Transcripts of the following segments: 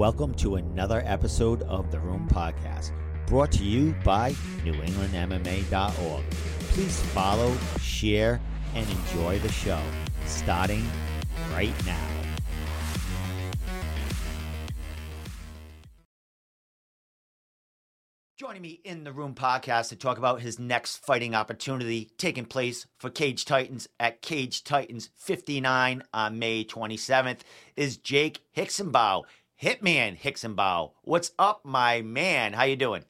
Welcome to another episode of the Room Podcast, brought to you by NewEnglandMMA.org. Please follow, share, and enjoy the show, starting right now. Joining me in the Room podcast to talk about his next fighting opportunity taking place for Cage Titans at Cage Titans 59 on May 27th is Jake Hixenbaugh. Hitman Hixenbaugh. What's up, my man? How you doing?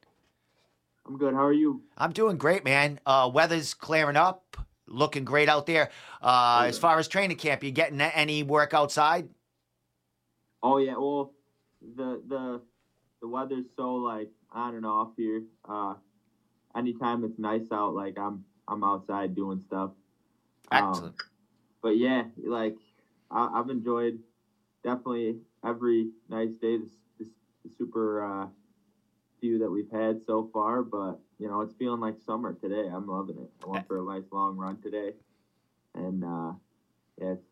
I'm good. How are you? I'm doing great, man. Uh, weather's clearing up, looking great out there. Uh, as far as training camp, you getting any work outside? Oh yeah. Well, the the the weather's so like on and off here. Uh, anytime it's nice out, like I'm I'm outside doing stuff. Excellent. Um, but yeah, like I, I've enjoyed definitely every nice day. This, this, this super uh, few that we've had so far, but you know it's feeling like summer today. I'm loving it. I went for a nice long run today, and uh, yeah, it's,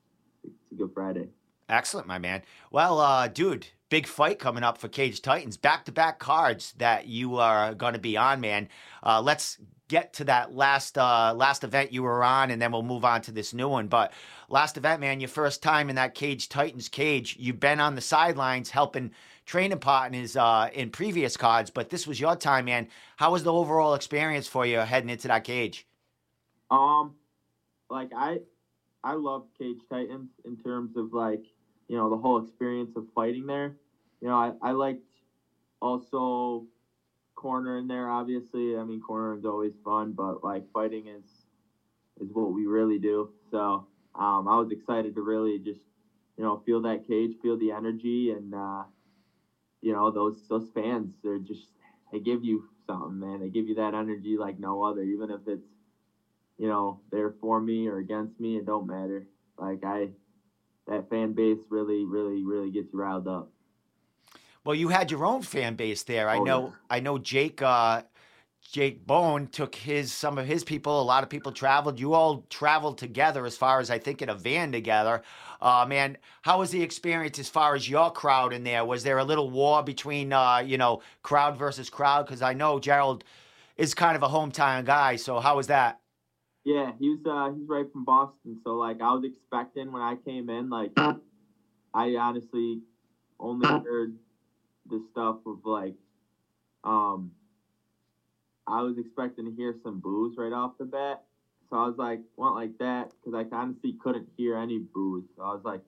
it's a good Friday. Excellent, my man. Well, uh, dude, big fight coming up for Cage Titans. Back to back cards that you are going to be on, man. Uh, let's get to that last uh, last event you were on, and then we'll move on to this new one. But last event, man, your first time in that Cage Titans cage. You've been on the sidelines helping training partners uh, in previous cards, but this was your time, man. How was the overall experience for you heading into that cage? Um, like I, I love Cage Titans in terms of like you know the whole experience of fighting there. You know, I, I liked also corner in there. Obviously, I mean corner is always fun, but like fighting is is what we really do. So um, I was excited to really just you know feel that cage, feel the energy, and uh, you know those those fans. They're just they give you something, man. They give you that energy like no other. Even if it's you know they're for me or against me, it don't matter. Like I that fan base really, really, really gets you riled up. Well, you had your own fan base there. I Oh, know. yeah. I know. Jake. Uh, Jake Bone took his some of his people. A lot of people traveled. You all traveled together, as far as I think, in a van together. Uh, man, how was the experience as far as your crowd in there? Was there a little war between, uh, you know, crowd versus crowd? Because I know Gerald is kind of a hometown guy. So how was that? Yeah, he was uh he's right from Boston, so like I was expecting when I came in, like I honestly only heard the stuff of like um I was expecting to hear some boos right off the bat. So I was like, want like that because I honestly couldn't hear any boos. So I was like,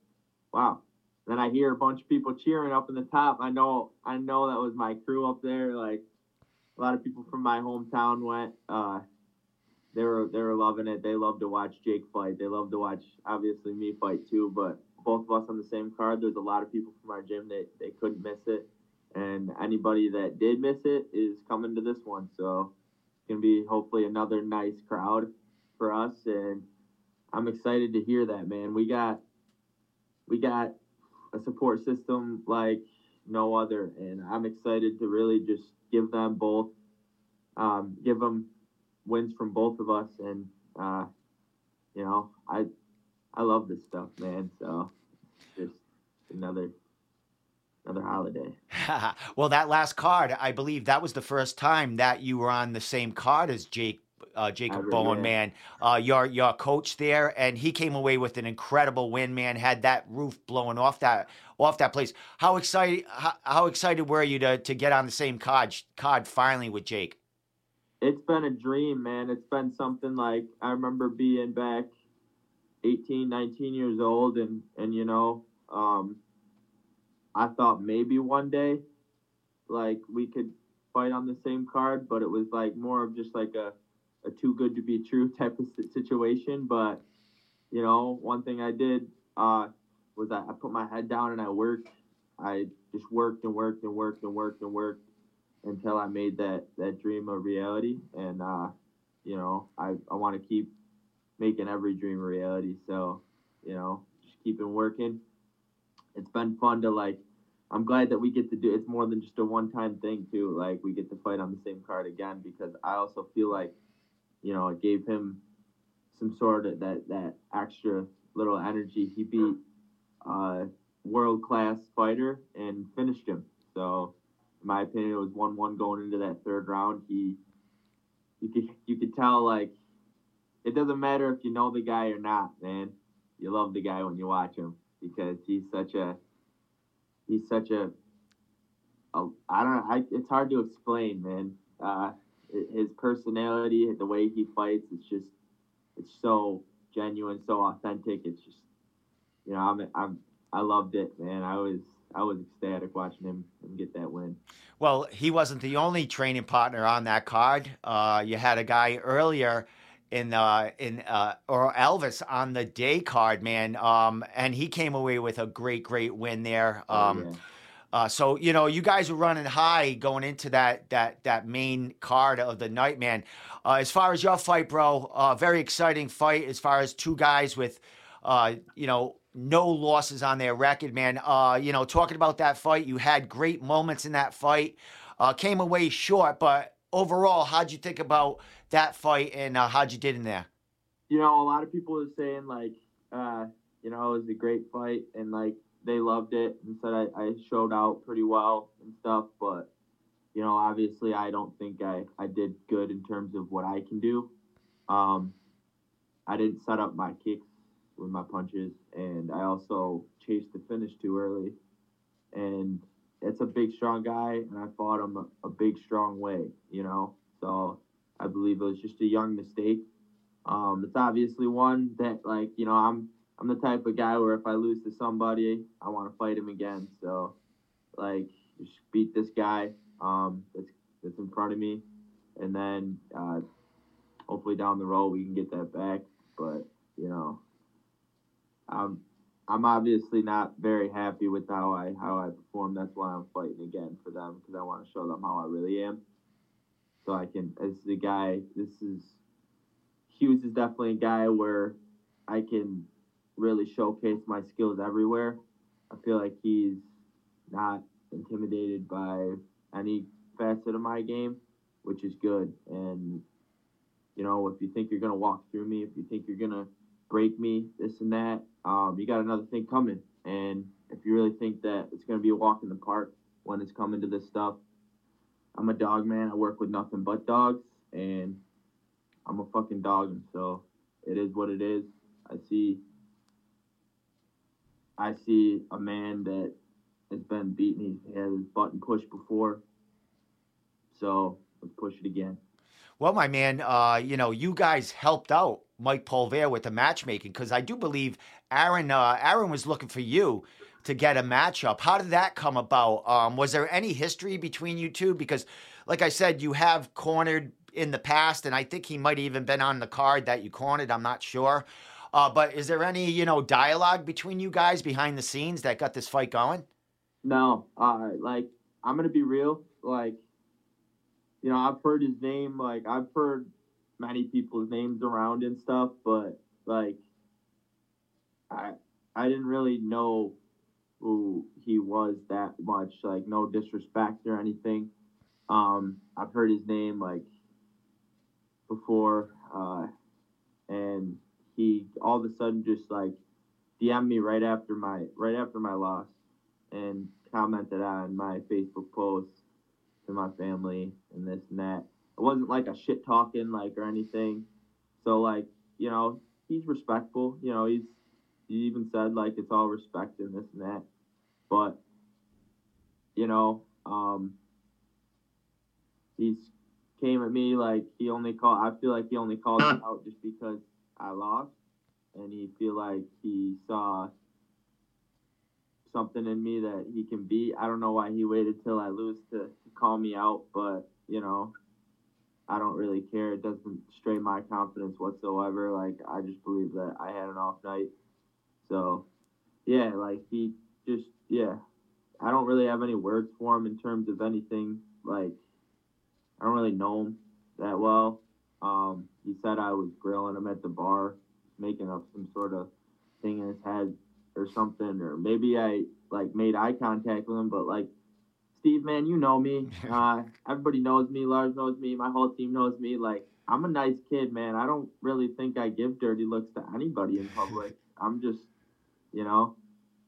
wow. Then I hear a bunch of people cheering up in the top. I know I know that was my crew up there. Like a lot of people from my hometown went. Uh, they were they were loving it. They love to watch Jake fight. They love to watch obviously me fight too. But both of us on the same card. There's a lot of people from our gym that they couldn't miss it, and anybody that did miss it is coming to this one. So it's gonna be hopefully another nice crowd for us, and I'm excited to hear that, man. We got we got a support system like no other, and I'm excited to really just give them both, um, give them wins from both of us, and uh, you know, I I love this stuff, man. So just another another holiday. well, that last card, I believe that was the first time that you were on the same card as Jake. Uh, Jacob Bowen, man, uh, your your coach there, and he came away with an incredible win, man. Had that roof blowing off that off that place. How excited how, how excited were you to to get on the same card card finally with Jake? It's been a dream, man. It's been something like I remember being back 18, 19 years old, and and you know, um, I thought maybe one day, like we could fight on the same card, but it was like more of just like a a too good to be true type of situation. But you know, one thing I did uh, was I, I put my head down and I worked. I just worked and worked and worked and worked and worked until I made that that dream a reality. And uh, you know, I I want to keep making every dream a reality. So you know, just keeping working. It's been fun to like. I'm glad that we get to do. It's more than just a one-time thing too. Like we get to fight on the same card again because I also feel like, you know, it gave him some sort of that that extra little energy. He beat uh, world class fighter and finished him. So, in my opinion, it was one one going into that third round. He, you could you could tell like, it doesn't matter if you know the guy or not, man. You love the guy when you watch him because he's such a, he's such a, a I don't know. I, it's hard to explain, man. Uh, his personality, the way he fights, it's just, it's so genuine, so authentic. It's just, you know, I'm I'm I loved it, man. I was I was ecstatic watching him, him get that win. Well, he wasn't the only training partner on that card. Uh, you had a guy earlier in uh, in uh, or Elvis on the day card, man, um, and he came away with a great, great win there. Oh, Um, yeah. uh, so you know, you guys were running high going into that that that main card of the night, man. Uh, as far as your fight, bro, uh, very exciting fight. As far as two guys with, uh, you know, no losses on their record, man. Uh, you know, talking about that fight, you had great moments in that fight. Uh, came away short, but overall, how'd you think about that fight and uh, how'd you did in there? you know, a lot of people are saying like, uh, you know, it was a great fight and like they loved it and said I, I showed out pretty well and stuff. But, you know, obviously I don't think I, I did good in terms of what I can do. Um, I didn't set up my kicks with my punches and I also chased the finish too early. And it's a big, strong guy and I fought him a, a big, strong way, you know. So I believe it was just a young mistake. Um, it's obviously one that like you know I'm I'm the type of guy where if I lose to somebody, I want to fight him again. So like just beat this guy um, that's that's in front of me, and then uh, hopefully down the road we can get that back. But you know, I'm I'm obviously not very happy with how I how I performed. That's why I'm fighting again for them because I want to show them how I really am. So I can as the guy. This is Hughes is definitely a guy where I can really showcase my skills everywhere. I feel like he's not intimidated by any facet of my game, which is good. And you know, if you think you're gonna walk through me, if you think you're gonna break me, this and that, um, you got another thing coming. And if you really think that it's gonna be a walk in the park when it's coming to this stuff, I'm a dog man. I work with nothing but dogs, and I'm a fucking dog, and so it is what it is. I see, I see a man that has been beaten. He had his button pushed before, so let's push it again. Well, my man, uh, you know, you guys helped out Mike Polver with the matchmaking because I do believe Aaron uh, Aaron was looking for you to get a matchup. How did that come about? Um, was there any history between you two? Because, like I said, you have cornered in the past, and I think he might even been on the card that you cornered. I'm not sure. Uh, but is there any, you know, dialogue between you guys behind the scenes that got this fight going? No, uh, like I'm gonna be real. Like, you know, I've heard his name. Like, I've heard many people's names around and stuff, but like, I I didn't really know who he was that much. Like, no disrespect or anything. Um, I've heard his name like before, uh, and he all of a sudden just like DM'd me right after my right after my loss and commented on my Facebook post to my family and this and that. It wasn't like a shit talking like or anything. So like, you know, he's respectful. You know, he's he even said like it's all respect and this and that. But you know, um he's came at me like he only called I feel like he only called me out just because I lost and he feel like he saw something in me that he can beat. I don't know why he waited till I lose to, to call me out, but you know, I don't really care. It doesn't strain my confidence whatsoever. Like I just believe that I had an off night. So yeah, like he just yeah. I don't really have any words for him in terms of anything. Like I don't really know him that well. Um, he said I was grilling him at the bar, making up some sort of thing in his head or something, or maybe I like made eye contact with him. But like, Steve, man, you know me. Uh, everybody knows me. Lars knows me. My whole team knows me. Like, I'm a nice kid, man. I don't really think I give dirty looks to anybody in public. I'm just, you know,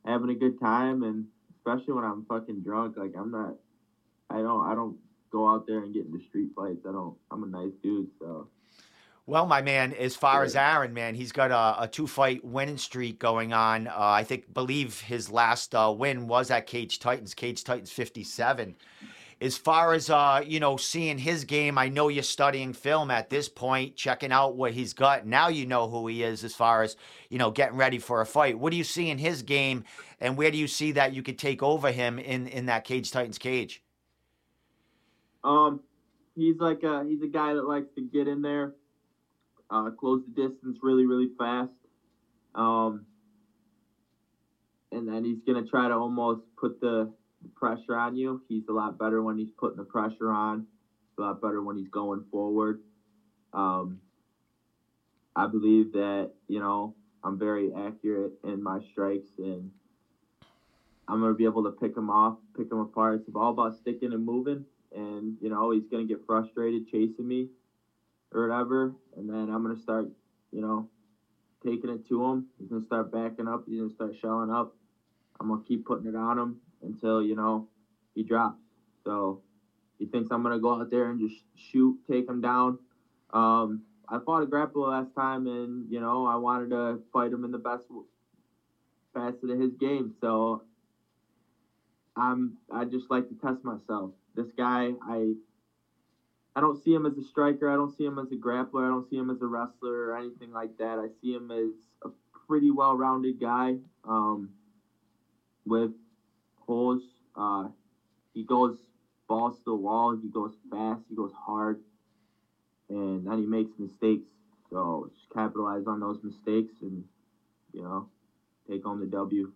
having a good time, and especially when I'm fucking drunk. Like I'm not, I don't, I don't go out there and get into street fights. I don't. I'm a nice dude, so. Well, my man, as far as Aaron, man, he's got a, a two-fight winning streak going on. Uh, I think, believe his last uh, win was at Cage Titans. Cage Titans 57. As far as uh, you know, seeing his game, I know you're studying film at this point, checking out what he's got. Now you know who he is as far as you know, getting ready for a fight. What do you see in his game, and where do you see that you could take over him in in that Cage Titans cage? Um, he's like a he's a guy that likes to get in there uh, close the distance really, really fast. Um, and then he's to try to almost put the, pressure on you. He's a lot better when he's putting the pressure on, a lot better when he's going forward. Um, I believe that, you know, I'm very accurate in my strikes and I'm to be able to pick him off, pick him apart. It's all about sticking and moving. And, you know, he's to get frustrated chasing me or whatever, and then I'm gonna start, you know, taking it to him. He's gonna start backing up. He's gonna start shelling up. I'm gonna keep putting it on him until you know he drops. So he thinks I'm gonna go out there and just shoot, take him down. Um, I fought a grappler last time, and you know I wanted to fight him in the best facet of his game. So I'm I just like to test myself. This guy, I I don't see him as a striker. I don't see him as a grappler. I don't see him as a wrestler or anything like that. I see him as a pretty well-rounded guy um, with holes. Uh, he goes balls to the wall. He goes fast. He goes hard, and then he makes mistakes. So just capitalize on those mistakes and you know take home the W.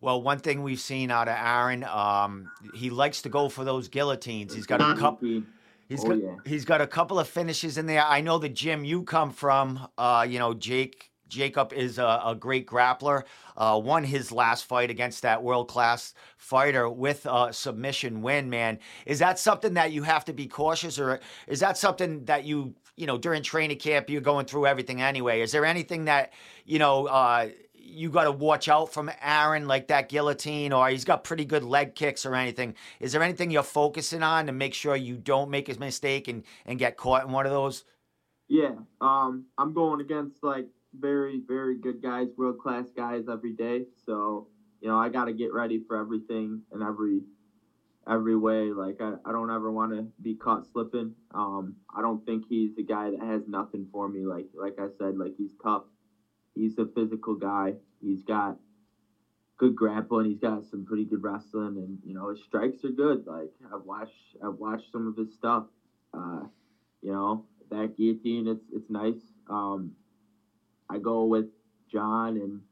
Well, one thing we've seen out of Aaron, um, he likes to go for those guillotines. He's got a couple. He's oh, got yeah. he's got a couple of finishes in there. I know the gym you come from. Uh, you know, Jake Jacob is a, a great grappler. Uh, won his last fight against that world class fighter with a submission win. Man, is that something that you have to be cautious, or is that something that you you know during training camp you're going through everything anyway? Is there anything that you know? Uh, you got to watch out from Aaron, like that guillotine, or he's got pretty good leg kicks or anything. Is there anything you're focusing on to make sure you don't make a mistake and, and get caught in one of those? Yeah, um, I'm going against like very, very good guys, world class guys every day. So, you know, I got to get ready for everything and every every way. Like I, I don't ever want to be caught slipping. Um, I don't think he's a guy that has nothing for me. Like like I said, like he's tough he's a physical guy. He's got good grappling. He's got some pretty good wrestling, and you know his strikes are good. Like I've watched, I've watched some of his stuff. Uh, you know that guillotine, it's it's nice. Um, I go with John and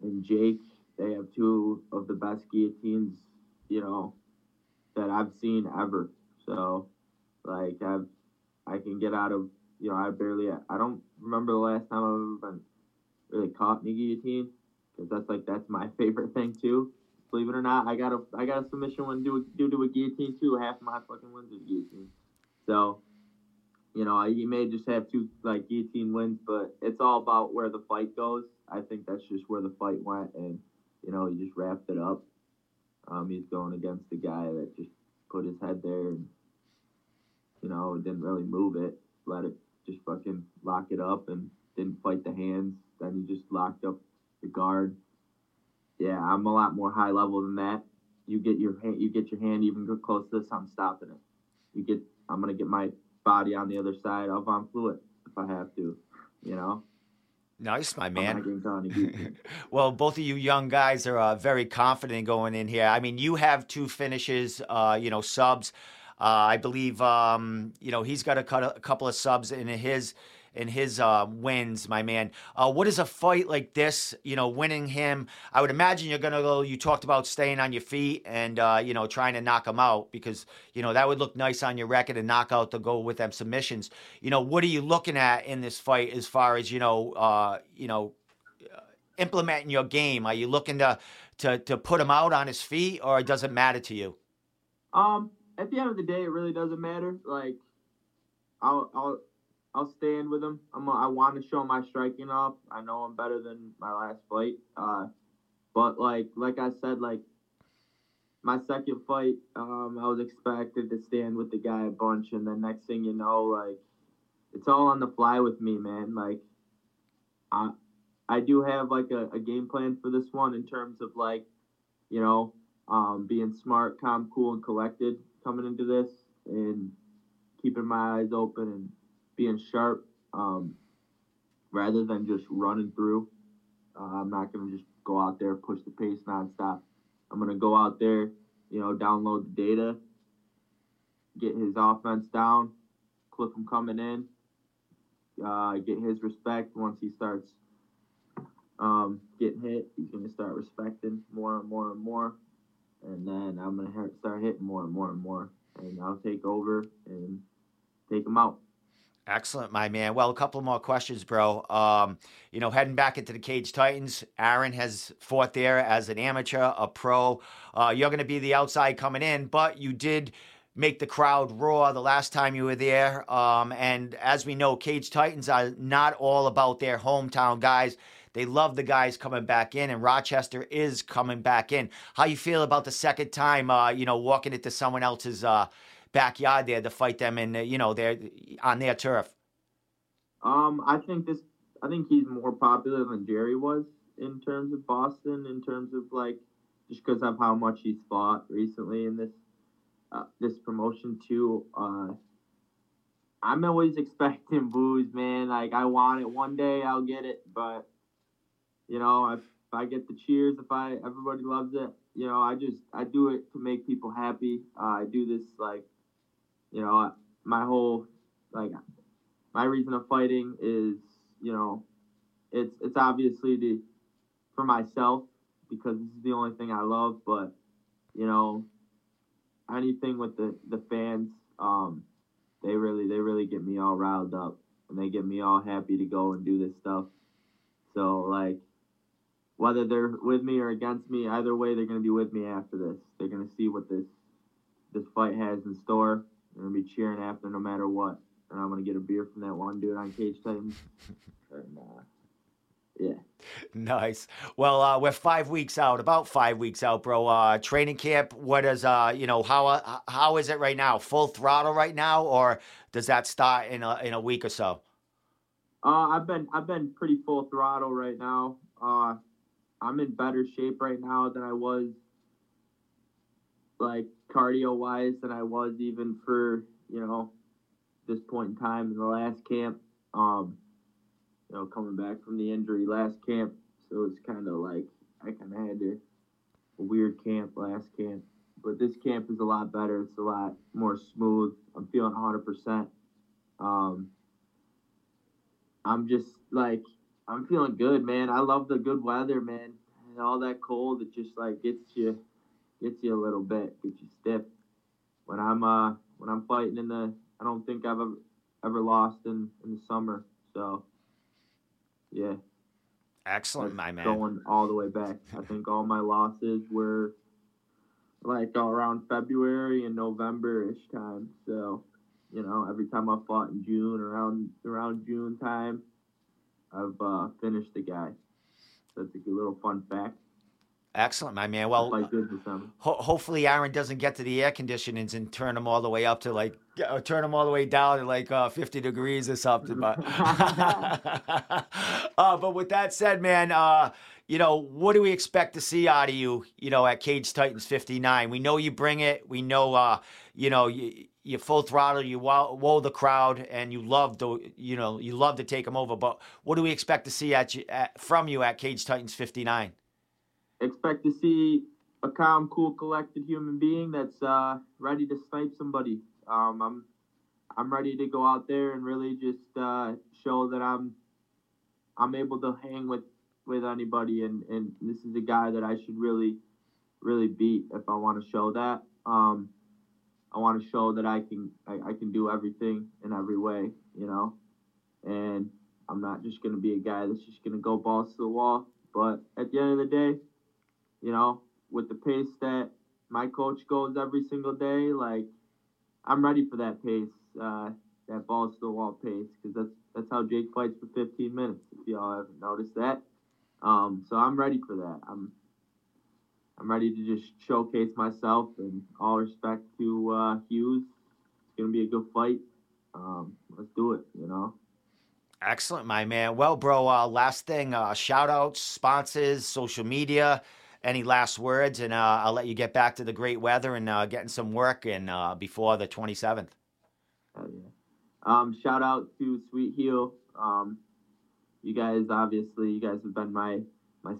and Jake. They have two of the best guillotines, you know, that I've seen ever. So, like I've I can get out of you know I barely I don't remember the last time I've ever been really caught in a guillotine because that's like that's my favorite thing too. Believe it or not, I got a I got a submission win due, due to a guillotine too. Half my fucking wins are guillotine. So, you know, you may just have two like guillotine wins, but it's all about where the fight goes. I think that's just where the fight went, and you know, he just wrapped it up. Um, he's going against a guy that just put his head there and you know didn't really move it, let it just fucking lock it up and didn't fight the hands then he just locked up the guard. Yeah, I'm a lot more high level than that. You get your hand, you get your hand even close to this, I'm stopping it. You get, I'm gonna get my body on the other side. I'll von Flue if I have to. You know. Nice, my man. well, both of you young guys are uh, very confident going in here. I mean, you have two finishes, uh, you know, subs. Uh, I believe, um, you know, he's got a, cut a couple of subs in his in his uh, wins, my man. Uh, what is a fight like this? You know, winning him. I would imagine you're gonna go. You talked about staying on your feet and uh, you know trying to knock him out because you know that would look nice on your record and knock out the go with them submissions. You know, what are you looking at in this fight as far as you know? Uh, you know, uh, implementing your game. Are you looking to to to put him out on his feet, or does it matter to you? Um, at the end of the day, it really doesn't matter. Like, I'll I'll I'll stand with him. I'm I want to show my striking off. I know I'm better than my last fight. Uh, But like like I said, like my second fight, um, I was expected to stand with the guy a bunch, and then next thing you know, like it's all on the fly with me, man. Like I I do have like a, a game plan for this one in terms of like, you know, um, being smart, calm, cool, and collected coming into this, and keeping my eyes open and being sharp, um, rather than just running through. Uh, I'm not gonna just go out there push the pace nonstop. I'm gonna go out there, you know, download the data, get his offense down, clip him coming in, uh, get his respect once he starts um, getting hit. He's gonna start respecting more and more and more, and then I'm gonna start hitting more and more and more, and I'll take over and take him out. Excellent, my man. Well, a couple more questions, bro. Um, you know, heading back into the Cage Titans, Aaron has fought there as an amateur, a pro. Uh, you're going to be the outside coming in, but you did make the crowd roar the last time you were there. Um, and as we know, Cage Titans are not all about their hometown guys. They love the guys coming back in, and Rochester is coming back in. How you feel about the second time, uh, you know, walking into someone else's uh, backyard there to fight them, and you know, they're on their turf? Um, I think this. I think he's more popular than Jerry was in terms of Boston, in terms of like just because of how much he's fought recently in this uh, this promotion too. Uh, I'm always expecting boos, man. Like I want it one day, I'll get it. But you know, if, if I get the cheers, if I everybody loves it, you know, I just I do it to make people happy. Uh, I do this like, you know, my whole like my reason of fighting is, you know, it's it's obviously the for myself because this is the only thing I love. But you know, anything with the the fans, um, they really they really get me all riled up and they get me all happy to go and do this stuff. So like whether they're with me or against me, either way they're gonna be with me after this. They're gonna see what this this fight has in store. They're gonna be cheering after no matter what. And I'm gonna get a beer from that one dude on Cage Titans. and, uh, yeah. Nice. Well, uh, we're five weeks out, about five weeks out, bro. Uh, training camp. What is uh, you know, how uh, how is it right now? Full throttle right now, or does that start in a in a week or so? Uh, I've been I've been pretty full throttle right now. Uh, I'm in better shape right now than I was, like cardio wise, than I was even for you know this point in time in the last camp. Um, you know, coming back from the injury last camp. So it's kind of like I kind of had a, a weird camp last camp. But this camp is a lot better. It's a lot more smooth. I'm feeling 100%. Um, I'm just like, I'm feeling good, man. I love the good weather, man. And all that cold, it just like gets you, gets you a little bit, gets you stiff. When I'm uh when I'm fighting in the, I don't think I've ever ever lost in in the summer. So yeah. Excellent, my man. Going all the way back. I think all my losses were like around February and November ish time. So, you know, every time I fought in June, around around June time, I've uh, finished the guy. That's a good little fun fact. Excellent, my man. Well, ho- hopefully Aaron doesn't get to the air conditionings and turn them all the way up to like, turn them all the way down to like uh, 50 degrees or something. But, uh, but with that said, man, uh, you know, what do we expect to see out of you, you know, at Cage Titans 59? We know you bring it. We know, uh, you know, you, you full throttle, you wow, wow the crowd, and you love to, you know, you love to take them over. But what do we expect to see at you, at, from you at Cage Titans 59? Expect to see a calm, cool, collected human being that's uh, ready to snipe somebody. Um, I'm I'm ready to go out there and really just uh, show that I'm I'm able to hang with with anybody, and and this is a guy that I should really really beat if I want to show that. Um, I want to show that I can I, I can do everything in every way, you know, and I'm not just gonna be a guy that's just gonna go balls to the wall. But at the end of the day, you know, with the pace that my coach goes every single day, like I'm ready for that pace, uh, that balls to the wall pace, because that's that's how Jake fights for 15 minutes. If y'all haven't noticed that, um, so I'm ready for that. I'm I'm ready to just showcase myself. And all respect to uh, Hughes. It's gonna be a good fight. Um, let's do it. You know. Excellent, my man. Well, bro, uh, last thing, uh, shout outs, sponsors, social media, any last words, and uh, I'll let you get back to the great weather and uh, getting some work and uh, before the 27th. Oh, yeah. Um, shout out to Sweet Heel. Um, you guys, obviously, you guys have been my my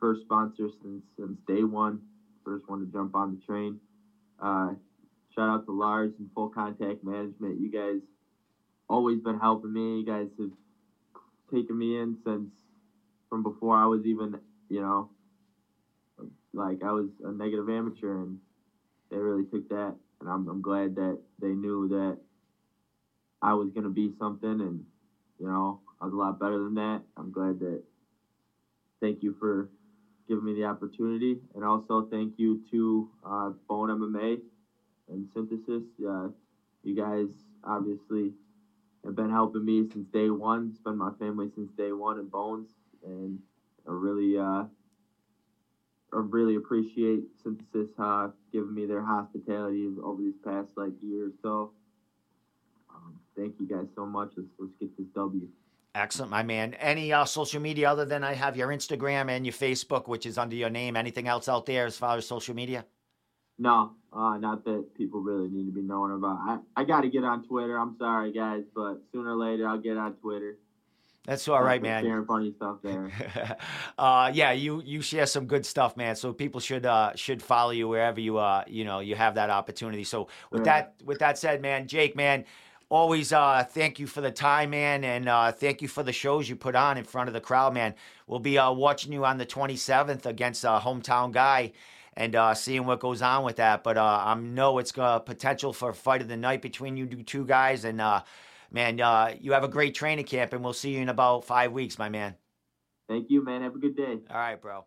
first sponsor since since day one. First one to jump on the train. Uh, shout out to Lars and Full Contact Management. You guys always been helping me. You guys have taken me in since from before I was even, you know, like I was a negative amateur, and they really took that. And I'm I'm glad that they knew that I was gonna be something, and you know, I was a lot better than that. I'm glad that. Thank you for giving me the opportunity, and also thank you to uh, Bone MMA and Synthesis. Uh, you guys obviously have been helping me since day one. It's been my family since day one in Bones, and really, uh, really appreciate Synthesis uh, giving me their hospitality over these past like year or so. Um, thank you guys so much. Let's let's get this W. Excellent, my man. Any uh, social media other than I have your Instagram and your Facebook, which is under your name? Anything else out there as far as social media? No, uh, not that people really need to be knowing about. I, I got to get on Twitter. I'm sorry, guys, but sooner or later I'll get on Twitter. That's all right, man. Sharing funny stuff there. uh, yeah, you you share some good stuff, man. So people should uh, should follow you wherever you uh you know you have that opportunity. So with yeah. that with that said, man, Jake, man, always uh, thank you for the time, man, and uh, thank you for the shows you put on in front of the crowd, man. We'll be uh, watching you on the 27th against a hometown guy and uh, seeing what goes on with that. But uh, I know it's got potential for a fight of the night between you two guys. And uh, man, uh, you have a great training camp, and we'll see you in about five weeks, my man. Thank you, man. Have a good day. All right, bro.